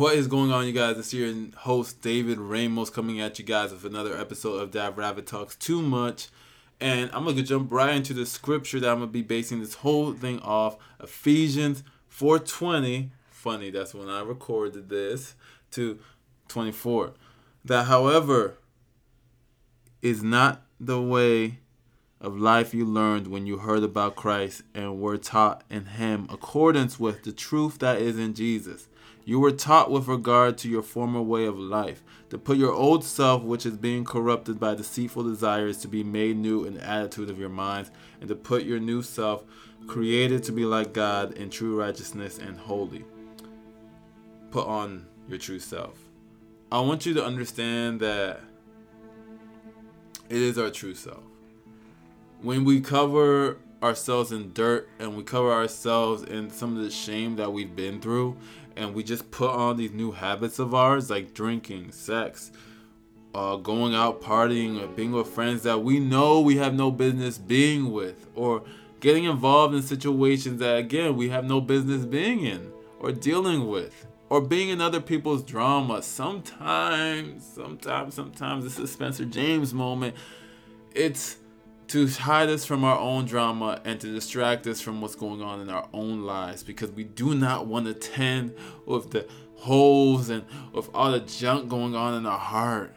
What is going on, you guys? It's your host, David Ramos, coming at you guys with another episode of Dav Rabbit Talks Too Much. And I'm going to jump right into the scripture that I'm going to be basing this whole thing off. Ephesians 4.20. Funny, that's when I recorded this. To 24. That, however, is not the way of life you learned when you heard about Christ and were taught in Him accordance with the truth that is in Jesus you were taught with regard to your former way of life to put your old self, which is being corrupted by deceitful desires, to be made new in the attitude of your minds, and to put your new self, created to be like God in true righteousness and holy. Put on your true self. I want you to understand that it is our true self. When we cover ourselves in dirt and we cover ourselves in some of the shame that we've been through and we just put on these new habits of ours like drinking, sex, uh, going out partying, or being with friends that we know we have no business being with, or getting involved in situations that again we have no business being in or dealing with or being in other people's drama. Sometimes, sometimes, sometimes this is Spencer James moment. It's to hide us from our own drama and to distract us from what's going on in our own lives because we do not want to tend with the holes and with all the junk going on in our heart.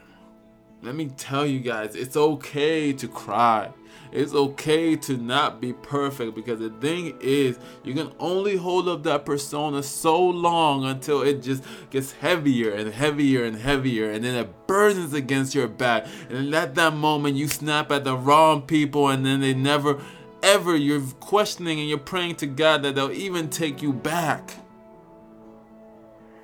Let me tell you guys, it's okay to cry. It's okay to not be perfect because the thing is, you can only hold up that persona so long until it just gets heavier and heavier and heavier, and then it burdens against your back. And at that moment, you snap at the wrong people, and then they never, ever, you're questioning and you're praying to God that they'll even take you back.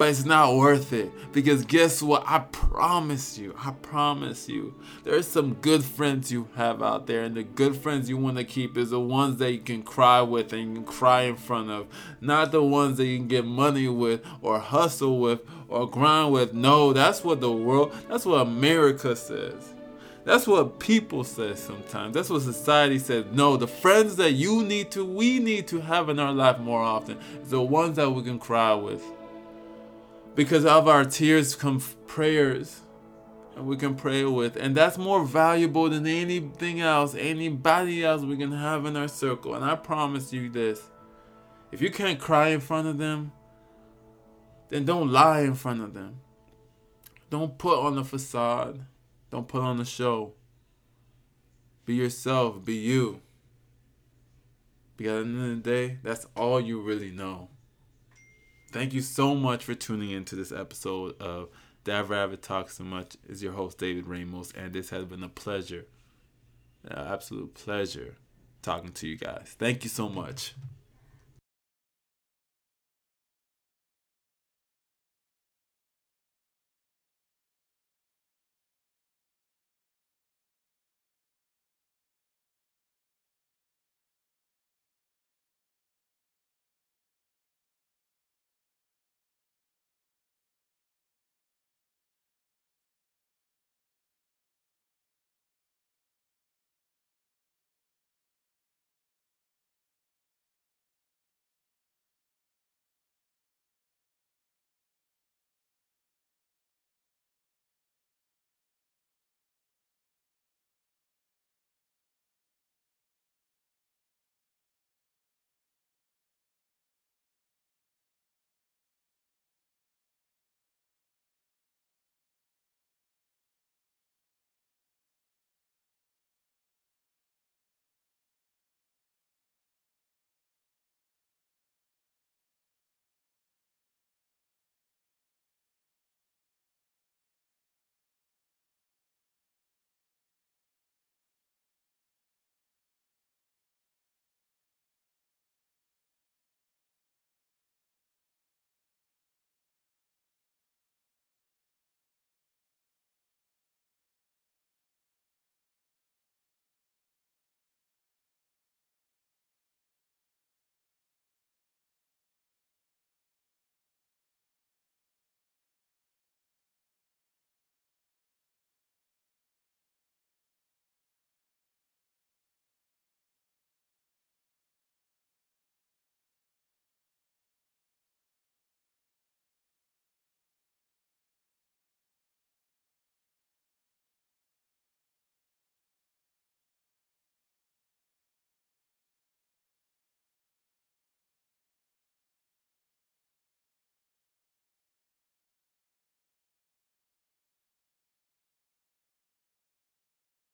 But it's not worth it because guess what? I promise you, I promise you, there's some good friends you have out there, and the good friends you want to keep is the ones that you can cry with and you can cry in front of, not the ones that you can get money with or hustle with or grind with. No, that's what the world, that's what America says. That's what people say sometimes. That's what society says. No, the friends that you need to, we need to have in our life more often the ones that we can cry with. Because of our tears come prayers and we can pray with. And that's more valuable than anything else, anybody else we can have in our circle. And I promise you this if you can't cry in front of them, then don't lie in front of them. Don't put on a facade. Don't put on a show. Be yourself. Be you. Because at the end of the day, that's all you really know. Thank you so much for tuning into this episode of Dav Rabbit Talks So Much. Is your host David Ramos, and this has been a pleasure, an absolute pleasure, talking to you guys. Thank you so much.